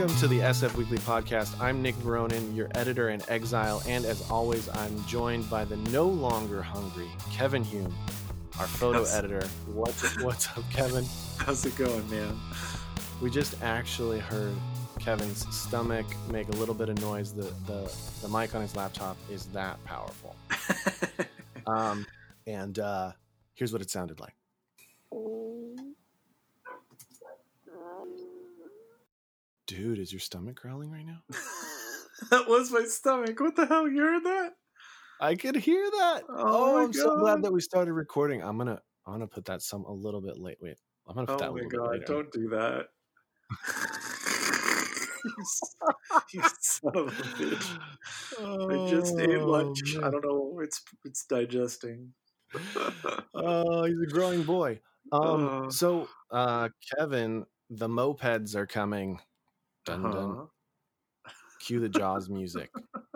Welcome to the SF Weekly Podcast. I'm Nick Veronin, your editor in exile, and as always, I'm joined by the no longer hungry Kevin Hume, our photo How's- editor. What's what's up, Kevin? How's it going, man? We just actually heard Kevin's stomach make a little bit of noise. The the, the mic on his laptop is that powerful. Um, and uh, here's what it sounded like. Dude, is your stomach growling right now? that was my stomach. What the hell? You heard that? I could hear that. Oh Oh, I'm so glad that we started recording. I'm gonna I'm gonna put that some a little bit late. Wait, I'm gonna put that Oh my god! Don't do that. you, son of a bitch! I just ate Oh, lunch. I don't know. It's it's digesting. Oh, he's a growing boy. Um, Uh. so uh, Kevin, the mopeds are coming. Dun dun. Uh-huh. Cue the Jaws music.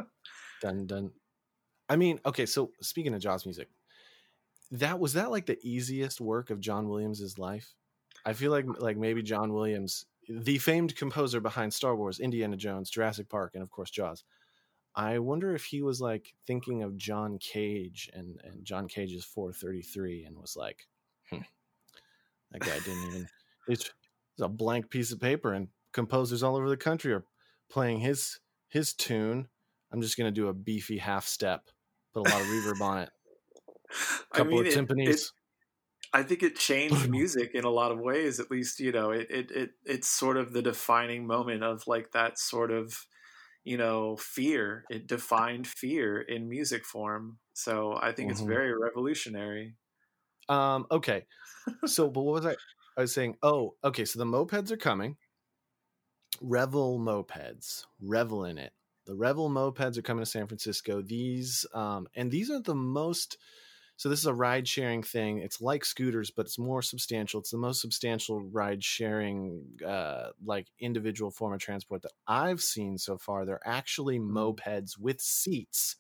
dun dun. I mean, okay. So speaking of Jaws music, that was that like the easiest work of John Williams's life. I feel like like maybe John Williams, the famed composer behind Star Wars, Indiana Jones, Jurassic Park, and of course Jaws. I wonder if he was like thinking of John Cage and and John Cage's 433 and was like, hmm, that guy didn't even. It's, it's a blank piece of paper, and composers all over the country are playing his his tune. I'm just gonna do a beefy half step, put a lot of reverb on it, I couple mean, of timpanis. it- I think it changed music in a lot of ways. At least, you know, it, it it it's sort of the defining moment of like that sort of, you know, fear. It defined fear in music form. So I think it's Mhm. very revolutionary. Um, okay. So, but what was I? I was saying, oh, okay. So the mopeds are coming. Revel mopeds, revel in it. The Revel mopeds are coming to San Francisco. These, um, and these are the most. So this is a ride sharing thing. It's like scooters, but it's more substantial. It's the most substantial ride sharing, uh, like individual form of transport that I've seen so far. They're actually mopeds with seats.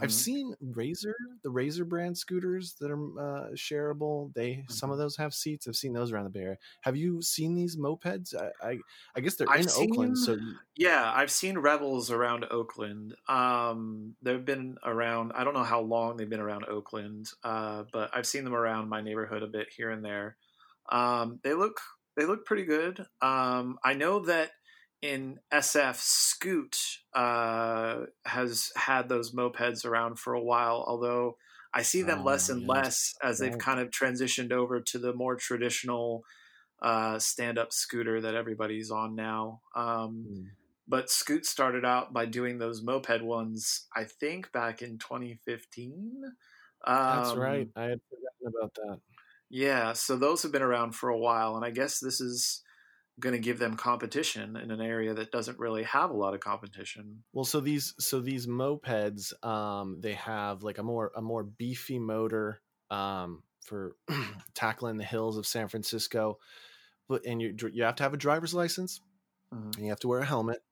I've Mhm. seen Razor, the Razor brand scooters that are uh, shareable. They some of those have seats. I've seen those around the Bay Area. Have you seen these mopeds? I I, I guess they're I've in Oakland. So Yeah, I've seen Revels around Oakland. Um, they've been around. I don't know how long they've been around Oakland, uh, but I've seen them around my neighborhood a bit here and there. Um, they look they look pretty good. Um, I know that in SF, Scoot uh, has had those mopeds around for a while, although I see them less Oh, and yes. less as they've kind of transitioned over to the more traditional uh, stand-up scooter that everybody's on now. Um, Mm. but Scoot started out by doing those moped ones, I think back in 2015. that's Um, right. I had forgotten about that. Yeah, so those have been around for a while, and I guess this is going to give them competition in an area that doesn't really have a lot of competition. Well, so these so these mopeds, um, they have like a more a more beefy motor, um, for tackling the hills of San Francisco. But and you you have to have a driver's license. Mhm. and you have to wear a helmet.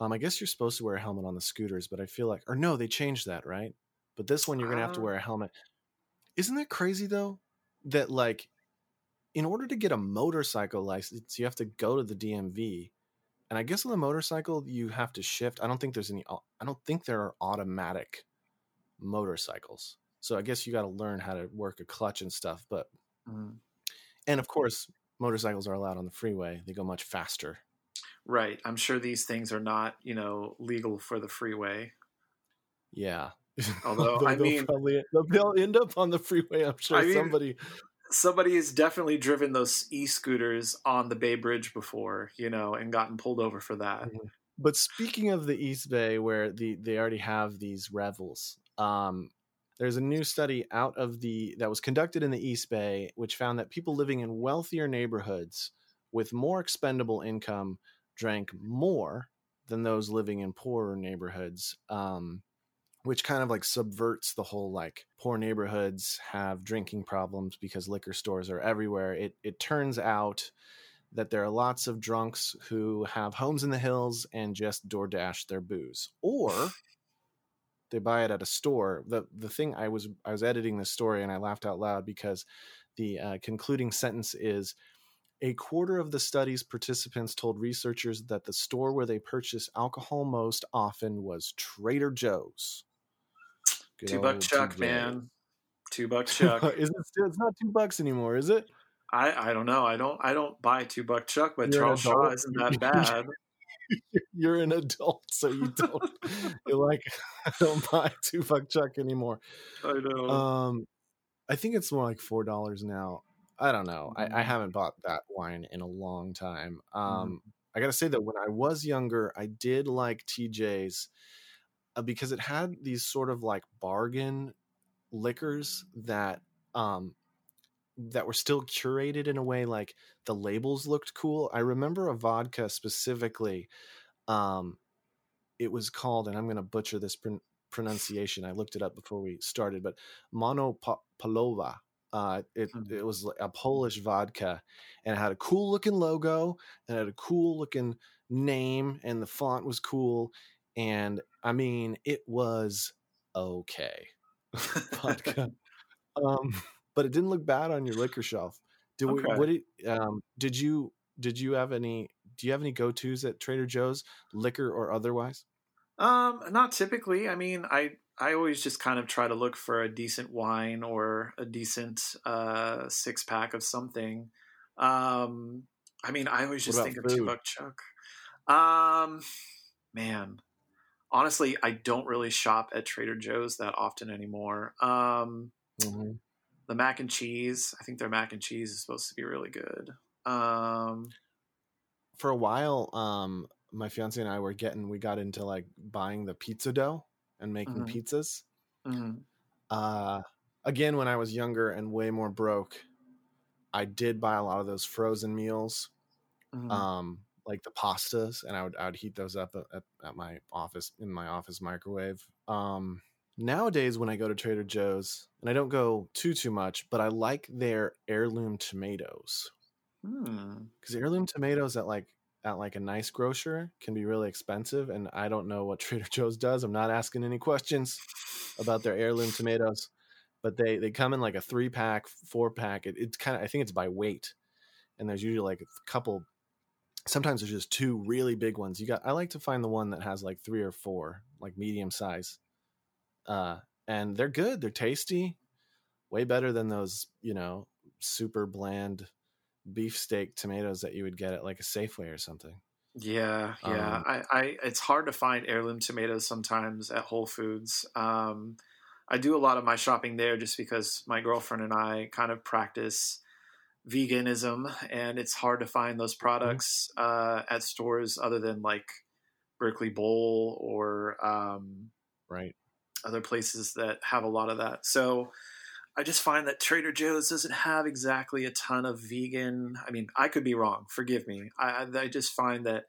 Um, I guess you're supposed to wear a helmet on the scooters, but I feel like, or no, they changed that, right? But this one, you're gonna have to Uh, wear a helmet. Isn't that crazy though? That like, in order to get a motorcycle license, you have to go to the DMV, and I guess on the motorcycle you have to shift. I don't think there's any. I don't think there are automatic motorcycles. So I guess you got to learn how to work a clutch and stuff. But Mhm. and of course, motorcycles are allowed on the freeway. They go much faster. Right. I'm sure these things are not, you know, legal for the freeway. Yeah. Although, They'll- I mean- probably, they'll, they'll end up on the freeway. I'm sure I mean- somebody. Somebody has definitely driven those e-scooters on the Bay Bridge before, you know, and gotten pulled over for that. But speaking of the East Bay, where the they already have these revels, um, there's a new study out of the that was conducted in the East Bay, which found that people living in wealthier neighborhoods with more expendable income drank more than those living in poorer neighborhoods. Um, which kind of like subverts the whole like poor neighborhoods have drinking problems because liquor stores are everywhere. It it turns out that there are lots of drunks who have homes in the hills and just DoorDash their booze, or they buy it at a store. the The thing I was I was editing this story and I laughed out loud because the uh, concluding sentence is A quarter of the study's participants told researchers that the store where they purchased alcohol most often was Trader Joe's. Good two buck chuck, man. Two buck chuck. is it still? It's not two bucks anymore, is it? I I don't know. I don't I don't buy two buck chuck, but You're Charles Shaw isn't that bad. You're an adult, so you don't. you're like, I don't buy two buck chuck anymore. I know. Um, I think it's more like four dollars now. I don't know. I, I, mm-hmm. haven't bought that wine in a long time. Um, mm. I gotta say that when I was younger, I did like TJ's uh, because it had these sort of like bargain liquors that um that were still curated in a way like the labels looked cool. I remember a vodka specifically. Um, it was called, and I'm going to butcher this pr- pronunciation. I looked it up before we started, but Monopolowa uh, it mm-hmm. it was a Polish vodka, and it had a cool looking logo and it had a cool looking name, and the font was cool, and I mean it was okay vodka, um, but it didn't look bad on your liquor shelf. Did okay. we, what did, um, did you did you have any? Do you have any go tos at Trader Joe's, liquor or otherwise? Um, not typically. I mean, I I always just kind of try to look for a decent wine or a decent uh, six pack of something. Um, I mean, I always just think food? of two buck chuck. Um, man, honestly, I don't really shop at Trader Joe's that often anymore. Um, mm-hmm. The mac and cheese, I think their mac and cheese is supposed to be really good. Um, for a while, um, my fiance and I were getting, we got into like buying the pizza dough and making mm-hmm. pizzas. Mm-hmm. Uh, again, when I was younger and way more broke, I did buy a lot of those frozen meals, mm-hmm. um, like the pastas, and I would I would heat those up at, at my office in my office microwave. Um, nowadays, when I go to Trader Joe's, and I don't go too too much, but I like their heirloom tomatoes because hmm. heirloom tomatoes at like at like a nice grocer can be really expensive and i don't know what trader joe's does i'm not asking any questions about their heirloom tomatoes but they they come in like a three pack four pack it, it's kind of i think it's by weight and there's usually like a couple sometimes there's just two really big ones you got i like to find the one that has like three or four like medium size uh and they're good they're tasty way better than those you know super bland beefsteak tomatoes that you would get at like a Safeway or something. Yeah, yeah. Um, I, I, it's hard to find heirloom tomatoes sometimes at Whole Foods. Um, I do a lot of my shopping there just because my girlfriend and I kind of practice veganism, and it's hard to find those mm-hmm. products uh, at stores other than like Berkeley Bowl or um, right other places that have a lot of that. So I just find that Trader Joe's doesn't have exactly a ton of vegan. I mean, I could be wrong. Forgive me. I, I just find that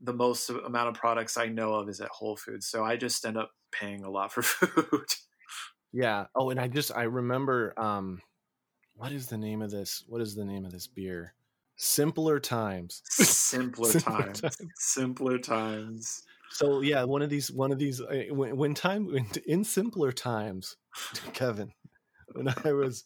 the most amount of products I know of is at Whole Foods, so I just end up paying a lot for food. yeah. Oh, and I just I remember um, what is the name of this? What is the name of this beer? Simpler times. Simpler, Simpler times. times. Simpler times. So yeah, one of these, one of these, uh, when, when time in simpler times, Kevin, when I was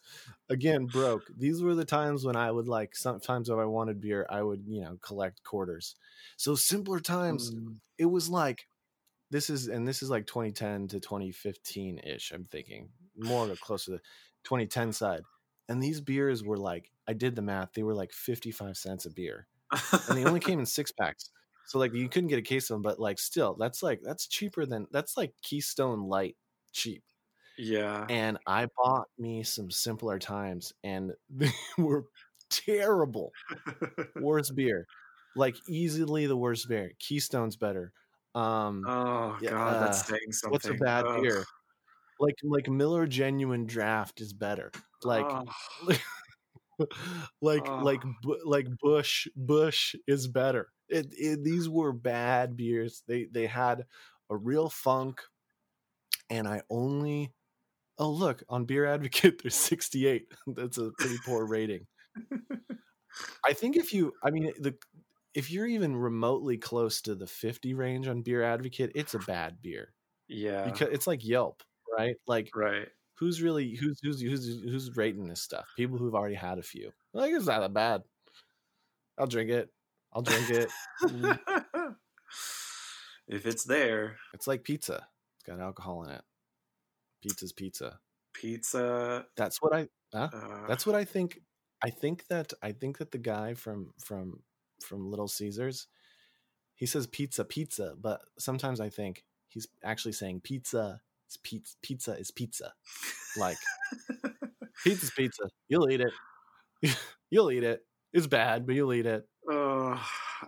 again broke. These were the times when I would like sometimes if I wanted beer, I would, you know, collect quarters. So simpler times, mm. it was like this is and this is like 2010 to 2015 ish, I'm thinking. More close to the 2010 side. And these beers were like I did the math, they were like 55 cents a beer. and they only came in six packs. So like you couldn't get a case of them, but like still, that's like that's cheaper than that's like Keystone Light cheap. Yeah. And I bought me some simpler times and they were terrible. worst beer. Like easily the worst beer. Keystone's better. Um Oh yeah, god, uh, that's saying something. What's a bad Ugh. beer? Like like Miller Genuine Draft is better. Like oh. like oh. like like Busch Busch is better. It, it, these were bad beers. They they had a real funk, and I only oh look on beer advocate there's 68 that's a pretty poor rating i think if you i mean the if you're even remotely close to the 50 range on beer advocate it's a bad beer yeah because it's like yelp right like right who's really who's who's who's who's rating this stuff people who've already had a few like it's not that bad I'll drink it. I'll drink it. if it's there, it's like pizza. It's got alcohol in it. Pizza's pizza. Pizza. That's what I. Huh? Uh, That's what I think. I think that I think that the guy from from from Little Caesars, he says pizza, pizza, but sometimes I think he's actually saying pizza. It's pizza. Pizza is pizza. Like pizza's pizza. You'll eat it. you'll eat it. It's bad, but you'll eat it. Uh,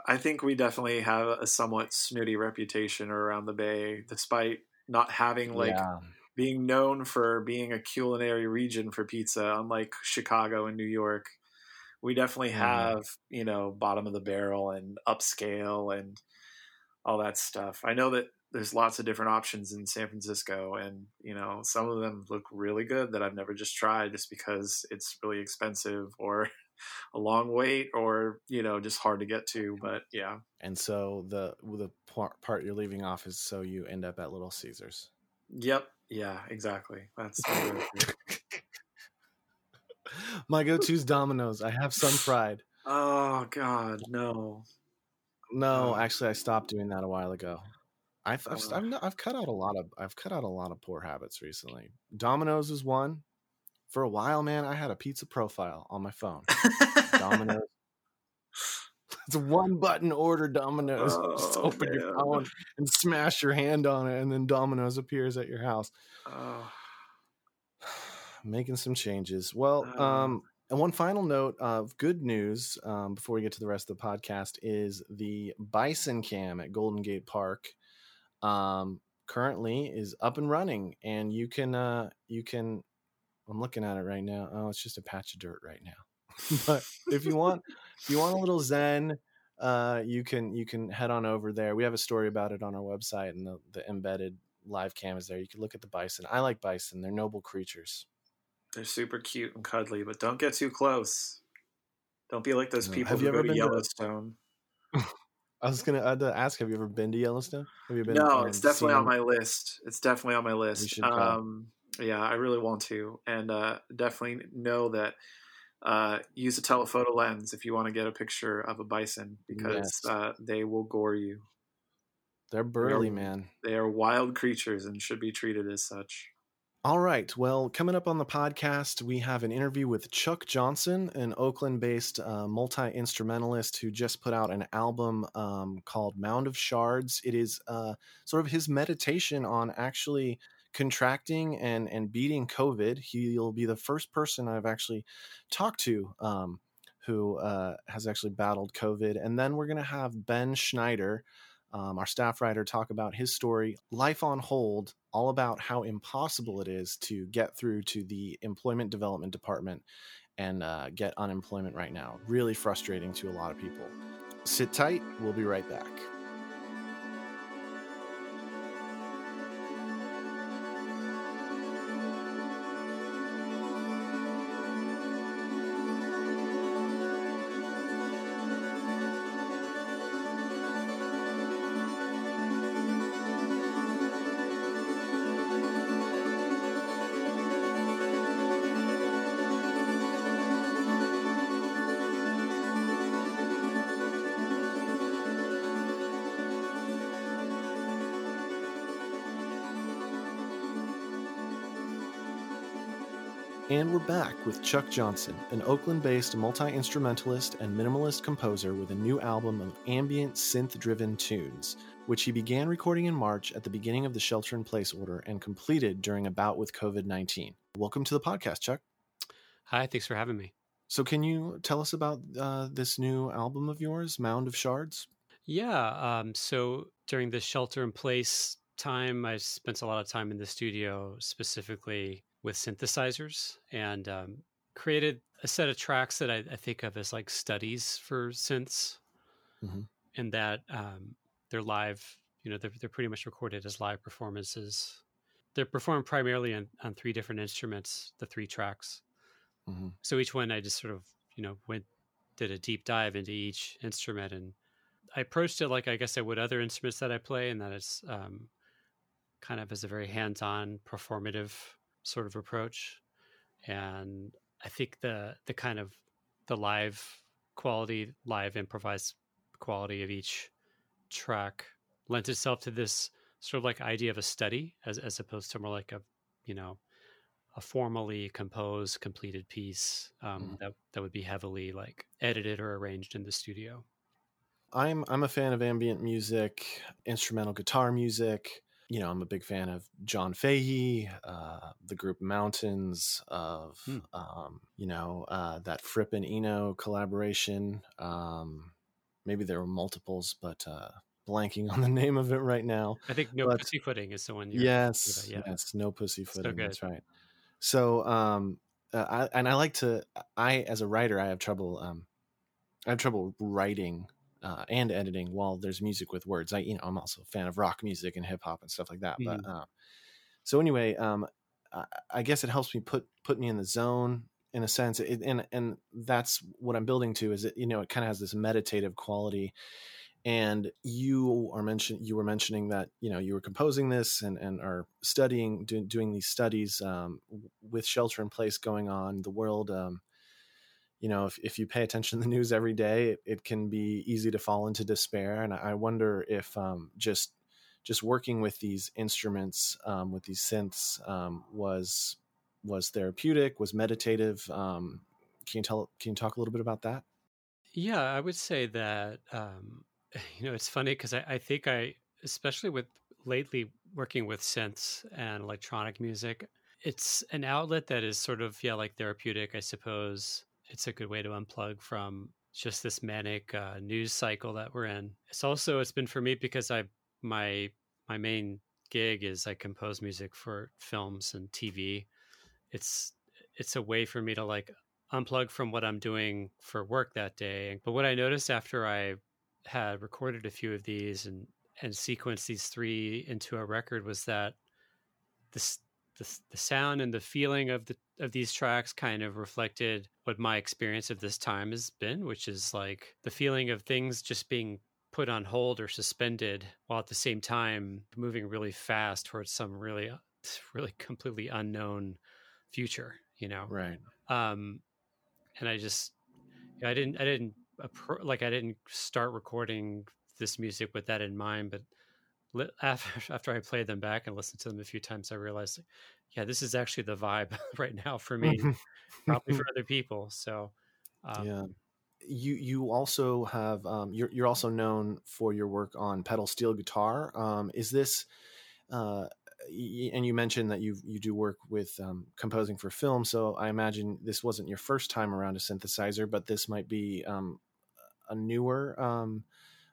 I think we definitely have a somewhat snooty reputation around the Bay, despite not having like yeah. being known for being a culinary region for pizza, unlike Chicago and New York. We definitely mm-hmm. have, mm. you know, bottom of the barrel and upscale and all that stuff. I know that there's lots of different options in San Francisco, and you know, some of them look really good that I've never just tried just because it's really expensive or a long wait or you know just hard to get to but yeah. And so the the part you're leaving off is so you end up at little caesars. Yep. Yeah exactly. That's my go-to is domino's. I have some pride oh god no no. actually i stopped doing that a while ago I've I've, I've, I've cut out a lot of I've cut out a lot of poor habits recently. Domino's is one for a while, man, I had a pizza profile on my phone. Domino's. It's a one button order Domino's. Oh, Just open man. your phone and smash your hand on it, and then Domino's appears at your house. Oh. Making some changes. Well, oh. um, and one final note of good news um, before we get to the rest of the podcast is the Bison Cam at Golden Gate Park. Um, currently is up and running, and you can uh, you can I'm looking at it right now. Oh, it's just a patch of dirt right now. but if you want, if you want a little zen, uh, you can you can head on over there. We have a story about it on our website, and the, the embedded live cam is there. You can look at the bison. I like bison; they're noble creatures. They're super cute and cuddly, but don't get too close. Don't be like those people who go to Yellowstone. To... I was gonna uh, ask, have you ever been to Yellowstone? Have you been? No, um, it's definitely on my list. It's definitely on my list. Um, yeah, I really want to, and uh, definitely know that uh, use a telephoto lens if you want to get a picture of a bison because yes. uh, they will gore you. They're burly, they are, man. They are wild creatures and should be treated as such. All right. Well, coming up on the podcast, we have an interview with Chuck Johnson, an Oakland based uh, multi instrumentalist who just put out an album um, called Mound of Shards. It is uh, sort of his meditation on actually contracting and and beating COVID. He'll be the first person I've actually talked to um, who uh, has actually battled COVID. And then we're going to have Ben Schneider, um, our staff writer, talk about his story, Life on Hold, all about how impossible it is to get through to the Employment Development Department and uh, get unemployment right now. Really frustrating to a lot of people. Sit tight. We'll be right back. And we're back with Chuck Johnson, an Oakland based multi instrumentalist and minimalist composer with a new album of ambient synth driven tunes, which he began recording in March at the beginning of the shelter in place order and completed during a bout with COVID 19. Welcome to the podcast, Chuck. Hi, thanks for having me. So, can you tell us about uh, this new album of yours, Mound of Shards? Yeah. Um, so, during the shelter in place time, I spent a lot of time in the studio specifically with synthesizers and um, created a set of tracks that I, I, think of as like studies for synths, mm-hmm. and that um, they're live. You know, they're they're pretty much recorded as live performances. They're performed primarily on, on three different instruments, the three tracks. Mm-hmm. So each one, I just sort of you know went did a deep dive into each instrument and I approached it like I guess I would other instruments that I play, and that is um, kind of as a very hands-on performative sort of approach and i think the the kind of the live quality, live improvised quality of each track lent itself to this sort of like idea of a study as as opposed to more like a you know a formally composed completed piece um, mm. that that would be heavily like edited or arranged in the studio. I'm I'm a fan of ambient music, instrumental guitar music. You know, I'm a big fan of John Fahey, uh, the group Mountains, of hmm. um, you know uh, that Fripp and Eno collaboration. Um, maybe there were multiples, but uh, blanking on the name of it right now. I think No but, Pussyfooting is the one. yes, yeah. yes, No Pussyfooting. So that's right. So, um, uh, I, and I like to. I, as a writer, I have trouble. Um, I have trouble writing uh, and editing while there's music with words. I, you know, I'm also a fan of rock music and hip hop and stuff like that. Mm-hmm. But uh, so anyway, um, I, I, guess it helps me put put me in the zone in a sense, it, and and that's what I'm building to. Is it you know it kind of has this meditative quality. And you are mentioning you were mentioning that you know you were composing this and and are studying do, doing these studies um, with shelter in place going on. The world um, you know, if, if you pay attention to the news every day, it, it can be easy to fall into despair. And I wonder if um, just just working with these instruments, um, with these synths, um, was was therapeutic, was meditative. Um, can you tell? Can you talk a little bit about that? Yeah, I would say that. Um, you know, it's funny because I, I think I, especially with lately working with synths and electronic music, it's an outlet that is sort of yeah like therapeutic, I suppose it's a good way to unplug from just this manic uh, news cycle that we're in. It's also it's been for me because I my my main gig is I compose music for films and TV. It's it's a way for me to like unplug from what I'm doing for work that day. But what I noticed after I had recorded a few of these and and sequenced these three into a record was that this the, the sound and the feeling of the of these tracks kind of reflected what my experience of this time has been, which is like the feeling of things just being put on hold or suspended while at the same time moving really fast towards some really really completely unknown future you know? Right. Um and i just i didn't i didn't like i didn't start recording this music with that in mind but after after I played them back and listened to them a few times, I realized, yeah, this is actually the vibe right now for me, probably for other people. So, um, yeah, you you also have um, you're you're also known for your work on pedal steel guitar. Um, is this uh, and you mentioned that you you do work with um, composing for film, so I imagine this wasn't your first time around a synthesizer, but this might be um, a newer um,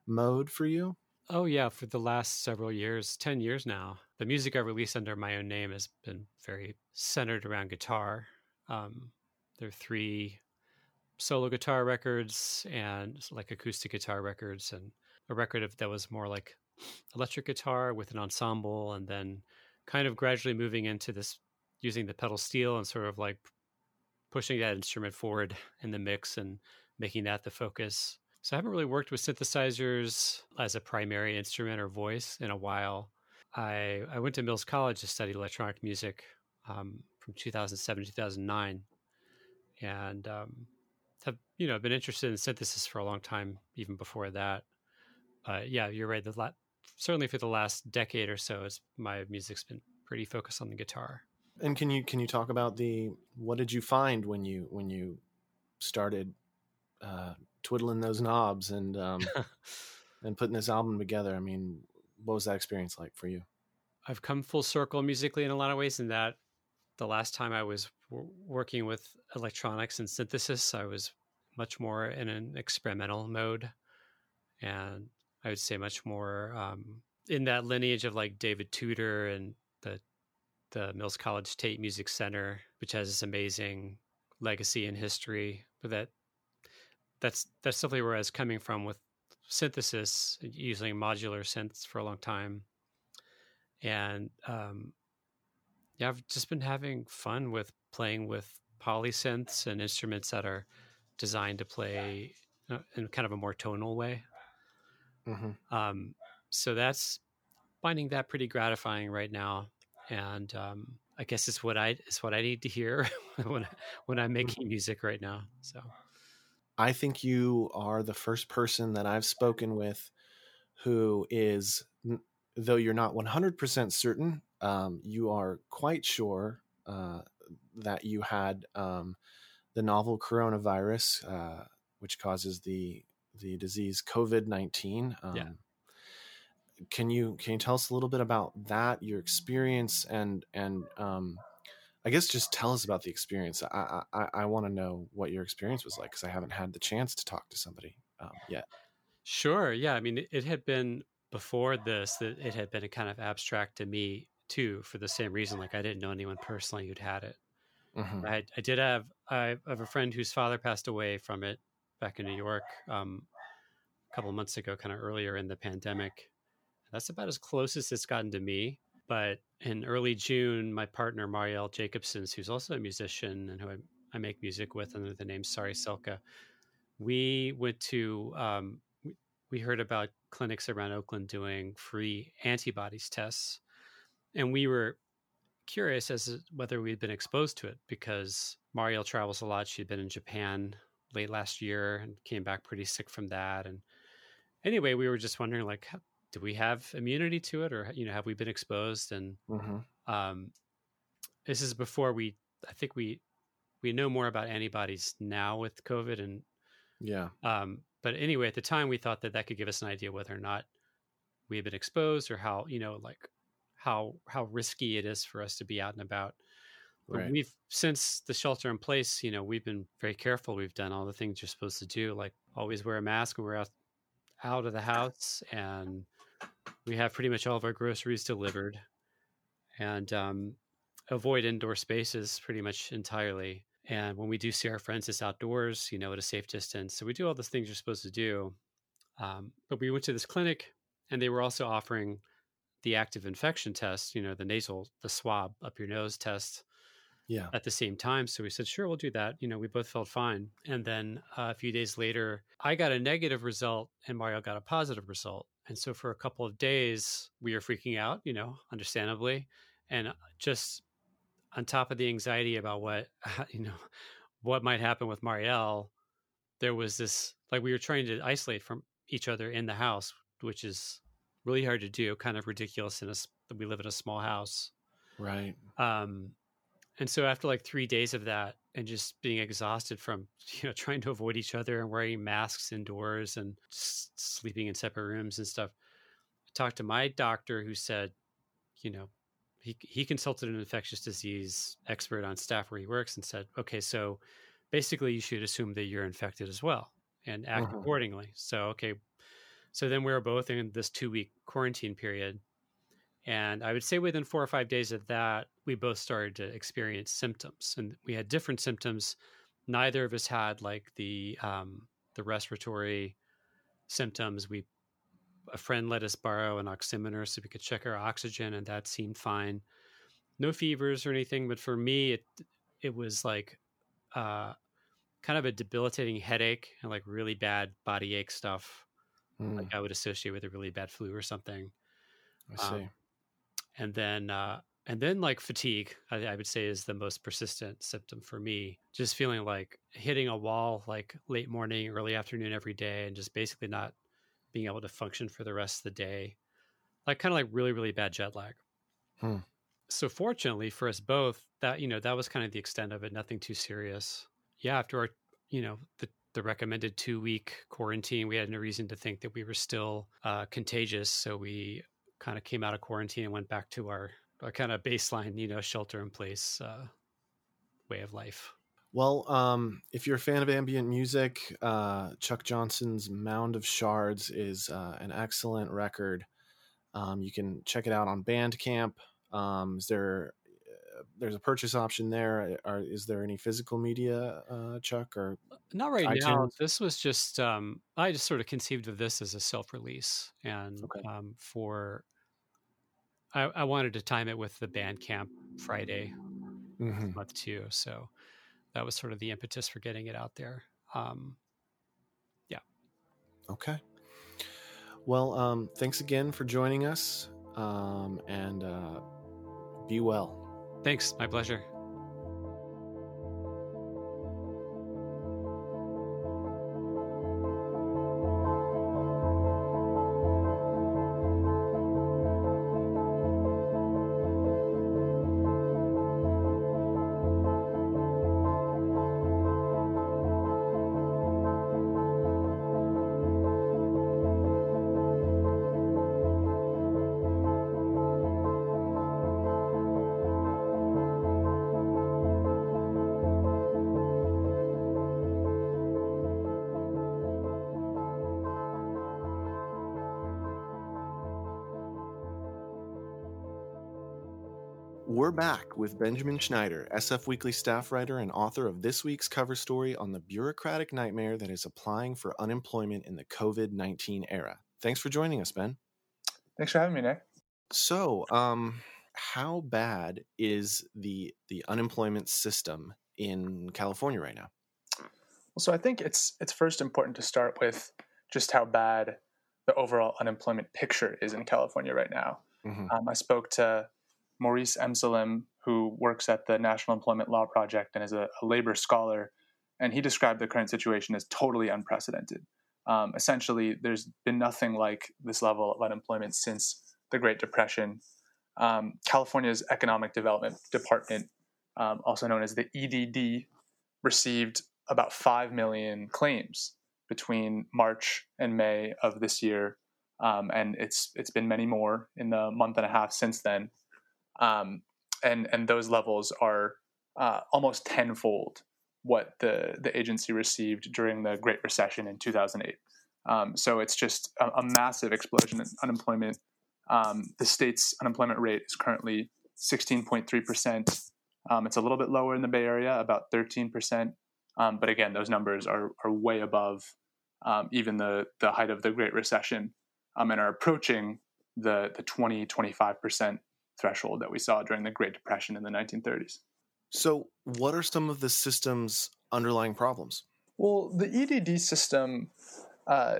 mode for you. Oh yeah, for the last several years, 10 years now, the music I release under my own name has been very centered around guitar. Um, there are three solo guitar records and like acoustic guitar records and a record of that was more like electric guitar with an ensemble and then kind of gradually moving into this using the pedal steel and sort of like pushing that instrument forward in the mix and making that the focus so I haven't really worked with synthesizers as a primary instrument or voice in a while. I, I went to Mills College to study electronic music um, from 2007 to 2009, and um, have you know been interested in synthesis for a long time, even before that. Uh, yeah, you're right. The la- certainly for the last decade or so, it's, my music's been pretty focused on the guitar. And can you can you talk about the what did you find when you when you started uh, twiddling those knobs and um, and putting this album together. I mean, what was that experience like for you? I've come full circle musically in a lot of ways. In that, the last time I was w- working with electronics and synthesis, I was much more in an experimental mode, and I would say much more um, in that lineage of like David Tudor and the the Mills College Tape Music Center, which has this amazing legacy and history, but that that's that's definitely where I was coming from with synthesis, using modular synths for a long time, and um, yeah, I've just been having fun with playing with polysynths and instruments that are designed to play uh, in kind of a more tonal way. Mm-hmm. Um, so that's finding that pretty gratifying right now, and um, I guess it's what I it's what I need to hear when when I'm mm-hmm. making music right now. So I think you are the first person that I've spoken with who is, though you're not 100% certain, um, you are quite sure uh, that you had um, the novel coronavirus, uh, which causes the the disease COVID nineteen. Um, yeah. Can you can you tell us a little bit about that, your experience, and and um, I guess just tell us about the experience. I I, I want to know what your experience was like because I haven't had the chance to talk to somebody um, yet. Sure. Yeah. I mean, it, had been before this that it had been a kind of abstract to me too, for the same reason. Like I didn't know anyone personally who'd had it. Mm-hmm. I, I did have I have a friend whose father passed away from it back in New York um, a couple months ago, kind of earlier in the pandemic. That's about as close as it's gotten to me. But in early June, my partner Marielle Jakobsons, who's also a musician and who I, I make music with under the name Saariselka, we went to um, we, we heard about clinics around Oakland doing free antibodies tests, and we were curious as to whether we'd been exposed to it because Marielle travels a lot. She'd been in Japan late last year and came back pretty sick from that. And anyway, we were just wondering, like, do we have immunity to it, or you know, have we been exposed? And mm-hmm. um, this is before we. I think we we know more about antibodies now with COVID, and yeah. Um, but anyway, at the time, we thought that that could give us an idea whether or not we had been exposed, or how you know, like how how risky it is for us to be out and about. Right. we've since the shelter in place, you know, we've been very careful. We've done all the things you're supposed to do, like always wear a mask when we're out out of the house, and we have pretty much all of our groceries delivered and um, avoid indoor spaces pretty much entirely. And when we do see our friends, it's outdoors, you know, at a safe distance. So we do all the things you're supposed to do. Um, but we went to this clinic and they were also offering the active infection test, you know, the nasal, the swab up your nose test. Yeah. At the same time. So we said, sure, we'll do that. You know, we both felt fine. And then uh, a few days later, I got a negative result and Marielle got a positive result. And so for a couple of days, we were freaking out, you know, understandably. And uh, just on top of the anxiety about what, you know, what might happen with Marielle, there was this like we were trying to isolate from each other in the house, which is really hard to do, kind of ridiculous in a we live in a small house. Right. Um and so after like 3 days of that and just being exhausted from you know trying to avoid each other and wearing masks indoors and sleeping in separate rooms and stuff i talked to my doctor who said you know he, he consulted an infectious disease expert on staff where he works and said okay so basically you should assume that you're infected as well and act uh-huh. accordingly so okay so then we were both in this two week quarantine period and I would say within four or five days of that, we both started to experience symptoms, and we had different symptoms. Neither of us had like the um, the respiratory symptoms. We a friend let us borrow an oximeter so we could check our oxygen, and that seemed fine. No fevers or anything, but for me, it it was like uh, kind of a debilitating headache and like really bad body ache stuff, mm. like I would associate with a really bad flu or something. I see. Um, and then uh, and then like fatigue I, I, would say is the most persistent symptom for me just feeling like hitting a wall like late morning early afternoon every day and just basically not being able to function for the rest of the day like kind of like really really bad jet lag hmm. so fortunately for us both that you know that was kind of the extent of it nothing too serious yeah after our you know the the recommended two week quarantine, we had no reason to think that we were still uh, contagious. So we kind of came out of quarantine and went back to our, our kind of baseline, you know, shelter in place uh, way of life. Well, um, if you're a fan of ambient music, uh, Chuck Johnson's Mound of Shards is uh, an excellent record. Um, you can check it out on Bandcamp. Um, is there there's a purchase option there. Are, is there any physical media, uh, Chuck, or not right iTunes? now? This was just um, I just sort of conceived of this as a self release, and okay. um, for I, I, wanted to time it with the Bandcamp Friday mm-hmm. month too. So that was sort of the impetus for getting it out there. Um, yeah. Okay. Well, um, thanks again for joining us, um, and uh, be well. Thanks. My pleasure. We're back with Benjamin Schneider, SF Weekly staff writer and author of this week's cover story on the bureaucratic nightmare that is applying for unemployment in the COVID 19 era. Thanks for joining us, Ben. Thanks for having me, Nick. So, um, how bad is the the unemployment system in California right now? Well, so I think it's it's first important to start with just how bad the overall unemployment picture is in California right now. Mm-hmm. Um, I spoke to Maurice Emsellem, who works at the National Employment Law Project and is a, a labor scholar, and he described the current situation as totally unprecedented. Um, essentially, there's been nothing like this level of unemployment since the Great Depression. Um, California's Economic Development Department, um, also known as the EDD, received about 5 million claims between March and May of this year. Um, and it's it's been many more in the month and a half since then um, and and those levels are uh, almost tenfold what the the agency received during the Great Recession in 2008. Um, so it's just a, a, massive explosion in unemployment. Um, the state's unemployment rate is currently 16.3 percent. Um, it's a little bit lower in the Bay Area, about 13 percent. Um, but again, those numbers are are way above um, even the the height of the Great Recession, and are approaching the the 20 25 percent threshold that we saw during the Great Depression in the 1930s. So, what are some of the system's underlying problems? Well, the EDD system uh,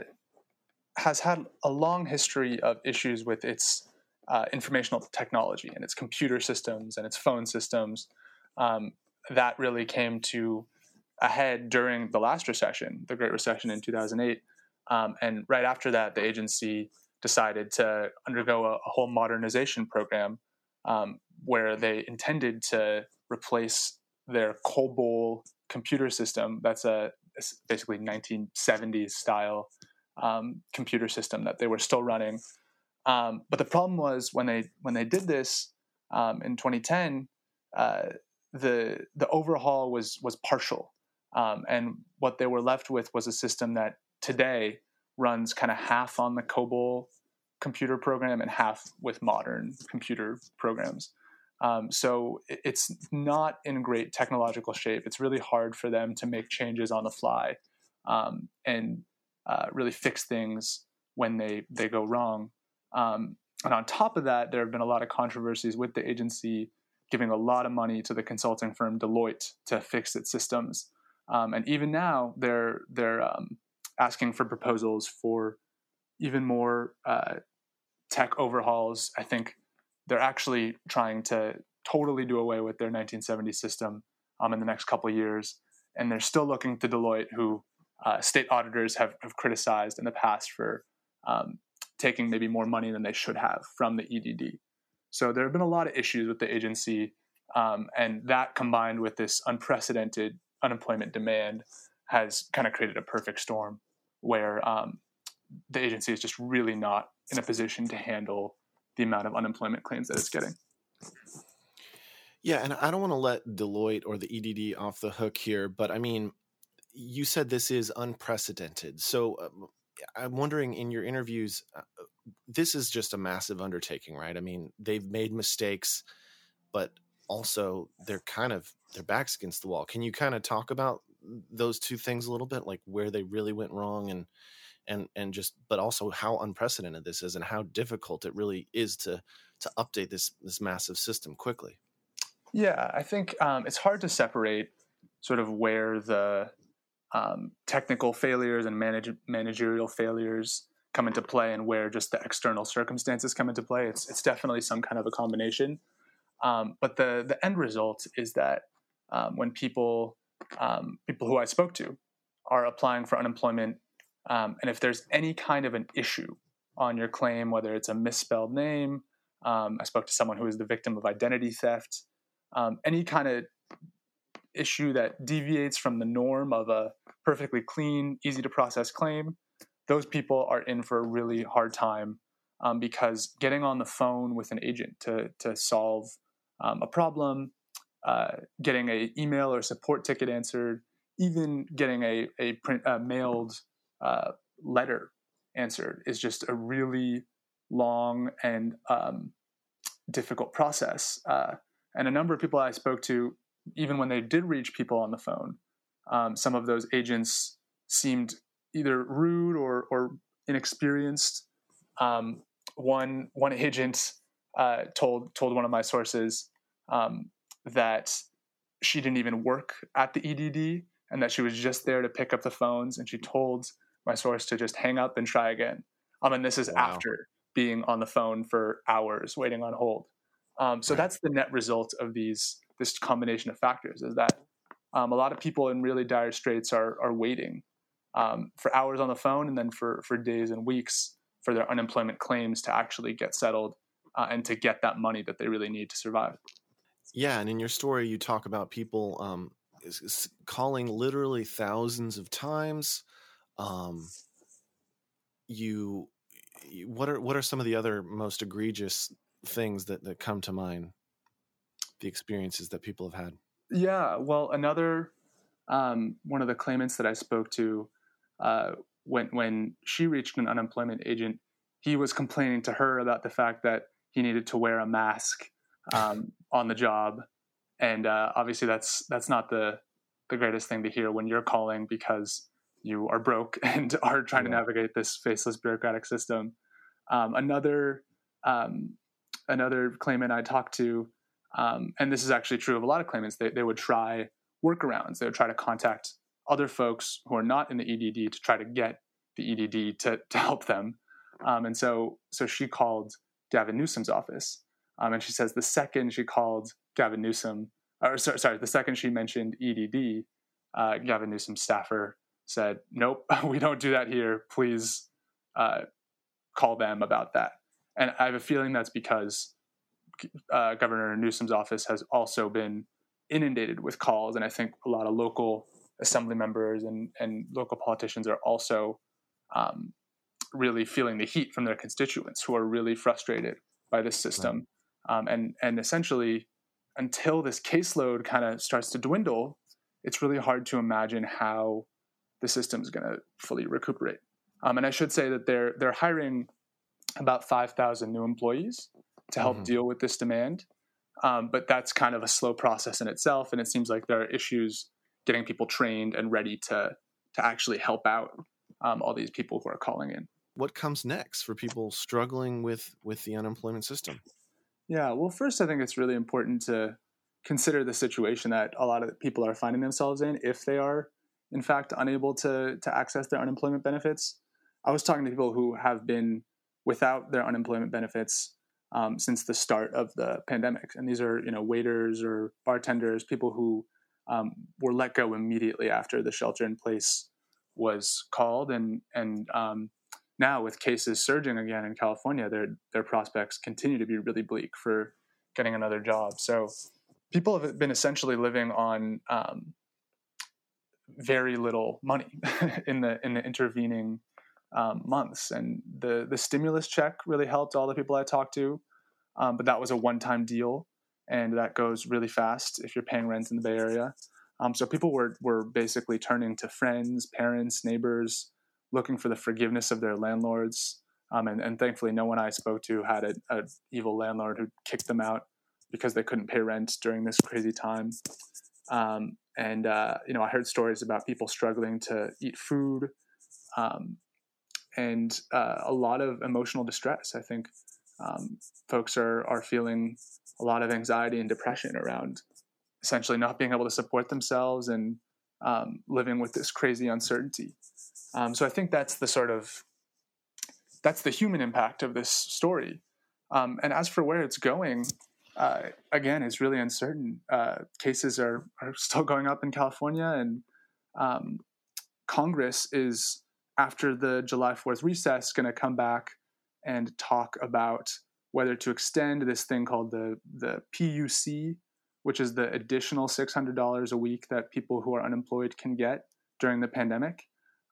has had a long history of issues with its uh, informational technology and its computer systems and its phone systems. Um, that really came to a head during the last recession, the Great Recession in 2008. Um, and right after that, the agency decided to undergo a, a whole modernization program um, where they intended to replace their COBOL computer system. That's a basically 1970s style um, computer system that they were still running. Um, but the problem was when they when they did this um, in 2010, uh, the the overhaul was was partial, um, and what they were left with was a system that today runs kind of half on the COBOL computer program and half with modern computer programs. Um, so it's not in great technological shape. It's really hard for them to make changes on the fly um, and uh, really fix things when they they go wrong. Um, and on top of that, there have been a lot of controversies with the agency giving a lot of money to the consulting firm Deloitte to fix its systems. Um, and even now, they're they're um, asking for proposals for even more uh, tech overhauls. I think they're actually trying to totally do away with their 1970 system um, in the next couple years, and they're still looking to Deloitte, who uh, state auditors have, have criticized in the past for um, taking maybe more money than they should have from the EDD. So there have been a lot of issues with the agency, um, and that combined with this unprecedented unemployment demand has kind of created a perfect storm where um, the agency is just really not in a position to handle the amount of unemployment claims that it's getting. Yeah, and I don't want to let Deloitte or the EDD off the hook here, but I mean, you said this is unprecedented. So um, I'm wondering in your interviews, uh, this is just a massive undertaking, right? I mean, they've made mistakes, but also they're kind of their backs against the wall. Can you kind of talk about those two things a little bit, like where they really went wrong and and and just but also how unprecedented this is and how difficult it really is to to update this this massive system quickly. Yeah i think um, it's hard to separate sort of where the um, technical failures and manage, managerial failures come into play and where just the external circumstances come into play. It's, it's definitely some kind of a combination. Um, but the the end result is that um, when people um, people who i spoke to are applying for unemployment um, and if there's any kind of an issue on your claim, whether it's a misspelled name, um, I spoke to someone who was the victim of identity theft, um, any kind of issue that deviates from the norm of a perfectly clean, easy to process claim, those people are in for a really hard time um, because getting on the phone with an agent to, to solve um, a problem, uh, getting an email or support ticket answered, even getting a, a print, uh, mailed uh, letter answered is just a really long and um, difficult process. Uh, And a number of people I spoke to, even when they did reach people on the phone, um, some of those agents seemed either rude or, or inexperienced. Um, one one agent uh, told told one of my sources um, that she didn't even work at the EDD and that she was just there to pick up the phones. And she told my source to just hang up and try again. Um, and this is wow. after being on the phone for hours waiting on hold. Um, so that's the net result of these this combination of factors is that um, a lot of people in really dire straits are are waiting um, for hours on the phone and then for for days and weeks for their unemployment claims to actually get settled uh, and to get that money that they really need to survive. Yeah, and in your story, you talk about people um, calling literally thousands of times. Um, you, what are what are some of the other most egregious things that that come to mind? The experiences that people have had. Yeah, well, another um, one of the claimants that I spoke to uh, when when she reached an unemployment agent, he was complaining to her about the fact that he needed to wear a mask um, on the job, and uh, obviously that's that's not the the greatest thing to hear when you're calling because you are broke and are trying yeah. to navigate this faceless bureaucratic system. Um, another um, another claimant I talked to, um, and this is actually true of a lot of claimants, they, they would try workarounds. They would try to contact other folks who are not in the EDD to try to get the EDD to, to help them. Um, and so, so she called Gavin Newsom's office, um, and she says the second she called Gavin Newsom, or sorry, sorry the second she mentioned EDD, uh, Gavin Newsom's staffer said, "Nope, we don't do that here. Please uh, call them about that." And I have a feeling that's because uh, Governor Newsom's office has also been inundated with calls, and I think a lot of local assembly members and, and local politicians are also um, really feeling the heat from their constituents who are really frustrated by this system. Right. Um, and, and essentially, until this caseload kind of starts to dwindle, it's really hard to imagine how the system is going to fully recuperate. Um, and I should say that they're they're hiring about 5,000 new employees to help mm-hmm. deal with this demand. Um, but that's kind of a slow process in itself, and it seems like there are issues getting people trained and ready to to actually help out um, all these people who are calling in. What comes next for people struggling with with the unemployment system? Yeah, well, first, I think it's really important to consider the situation that a lot of people are finding themselves in if they are, in fact, unable to to access their unemployment benefits. I was talking to people who have been without their unemployment benefits um, since the start of the pandemic, and these are you know waiters or bartenders, people who um, were let go immediately after the shelter in place was called, and and um, now with cases surging again in California, their their prospects continue to be really bleak for getting another job. So people have been essentially living on um, very little money in the in the intervening um, months, and the the stimulus check really helped all the people I talked to, um, but that was a one time deal and that goes really fast if you're paying rent in the Bay Area. Um, so people were were basically turning to friends, parents, neighbors, looking for the forgiveness of their landlords. Um, and, and, thankfully, no one I spoke to had an evil landlord who kicked them out because they couldn't pay rent during this crazy time. Um, and uh, you know, I heard stories about people struggling to eat food, um, and uh, a lot of emotional distress. I think um, folks are are feeling a lot of anxiety and depression around essentially not being able to support themselves and um, living with this crazy uncertainty. Um, so I think that's the sort of that's the human impact of this story. Um, and as for where it's going, uh, again, it's really uncertain. Uh, cases are are still going up in California, and um, Congress is after the July Fourth recess going to come back and talk about whether to extend this thing called the the PUC, which is the additional $600 a week that people who are unemployed can get during the pandemic.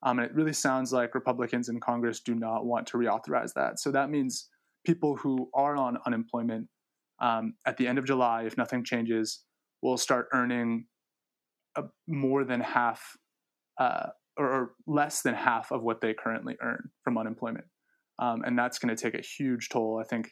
Um, and it really sounds like Republicans in Congress do not want to reauthorize that. So that means people who are on unemployment um, at the end of July, if nothing changes, we'll start earning a, more than half uh, or, or, less than half of what they currently earn from unemployment. Um, and that's going to take a huge toll. I think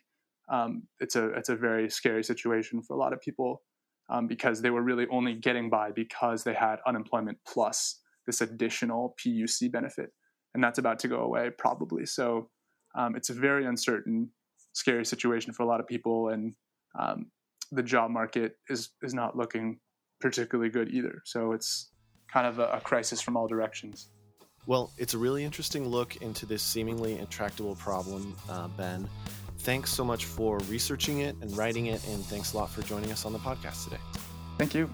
um, it's a it's a very scary situation for a lot of people um, because they were really only getting by because they had unemployment plus this additional PUC benefit. And that's about to go away probably. So um, it's a very uncertain, scary situation for a lot of people. And um, the job market is, is not looking particularly good either. So it's kind of a, a crisis from all directions. Well, it's a really interesting look into this seemingly intractable problem, uh, Ben. Thanks so much for researching it and writing it, and thanks a lot for joining us on the podcast today. Thank you.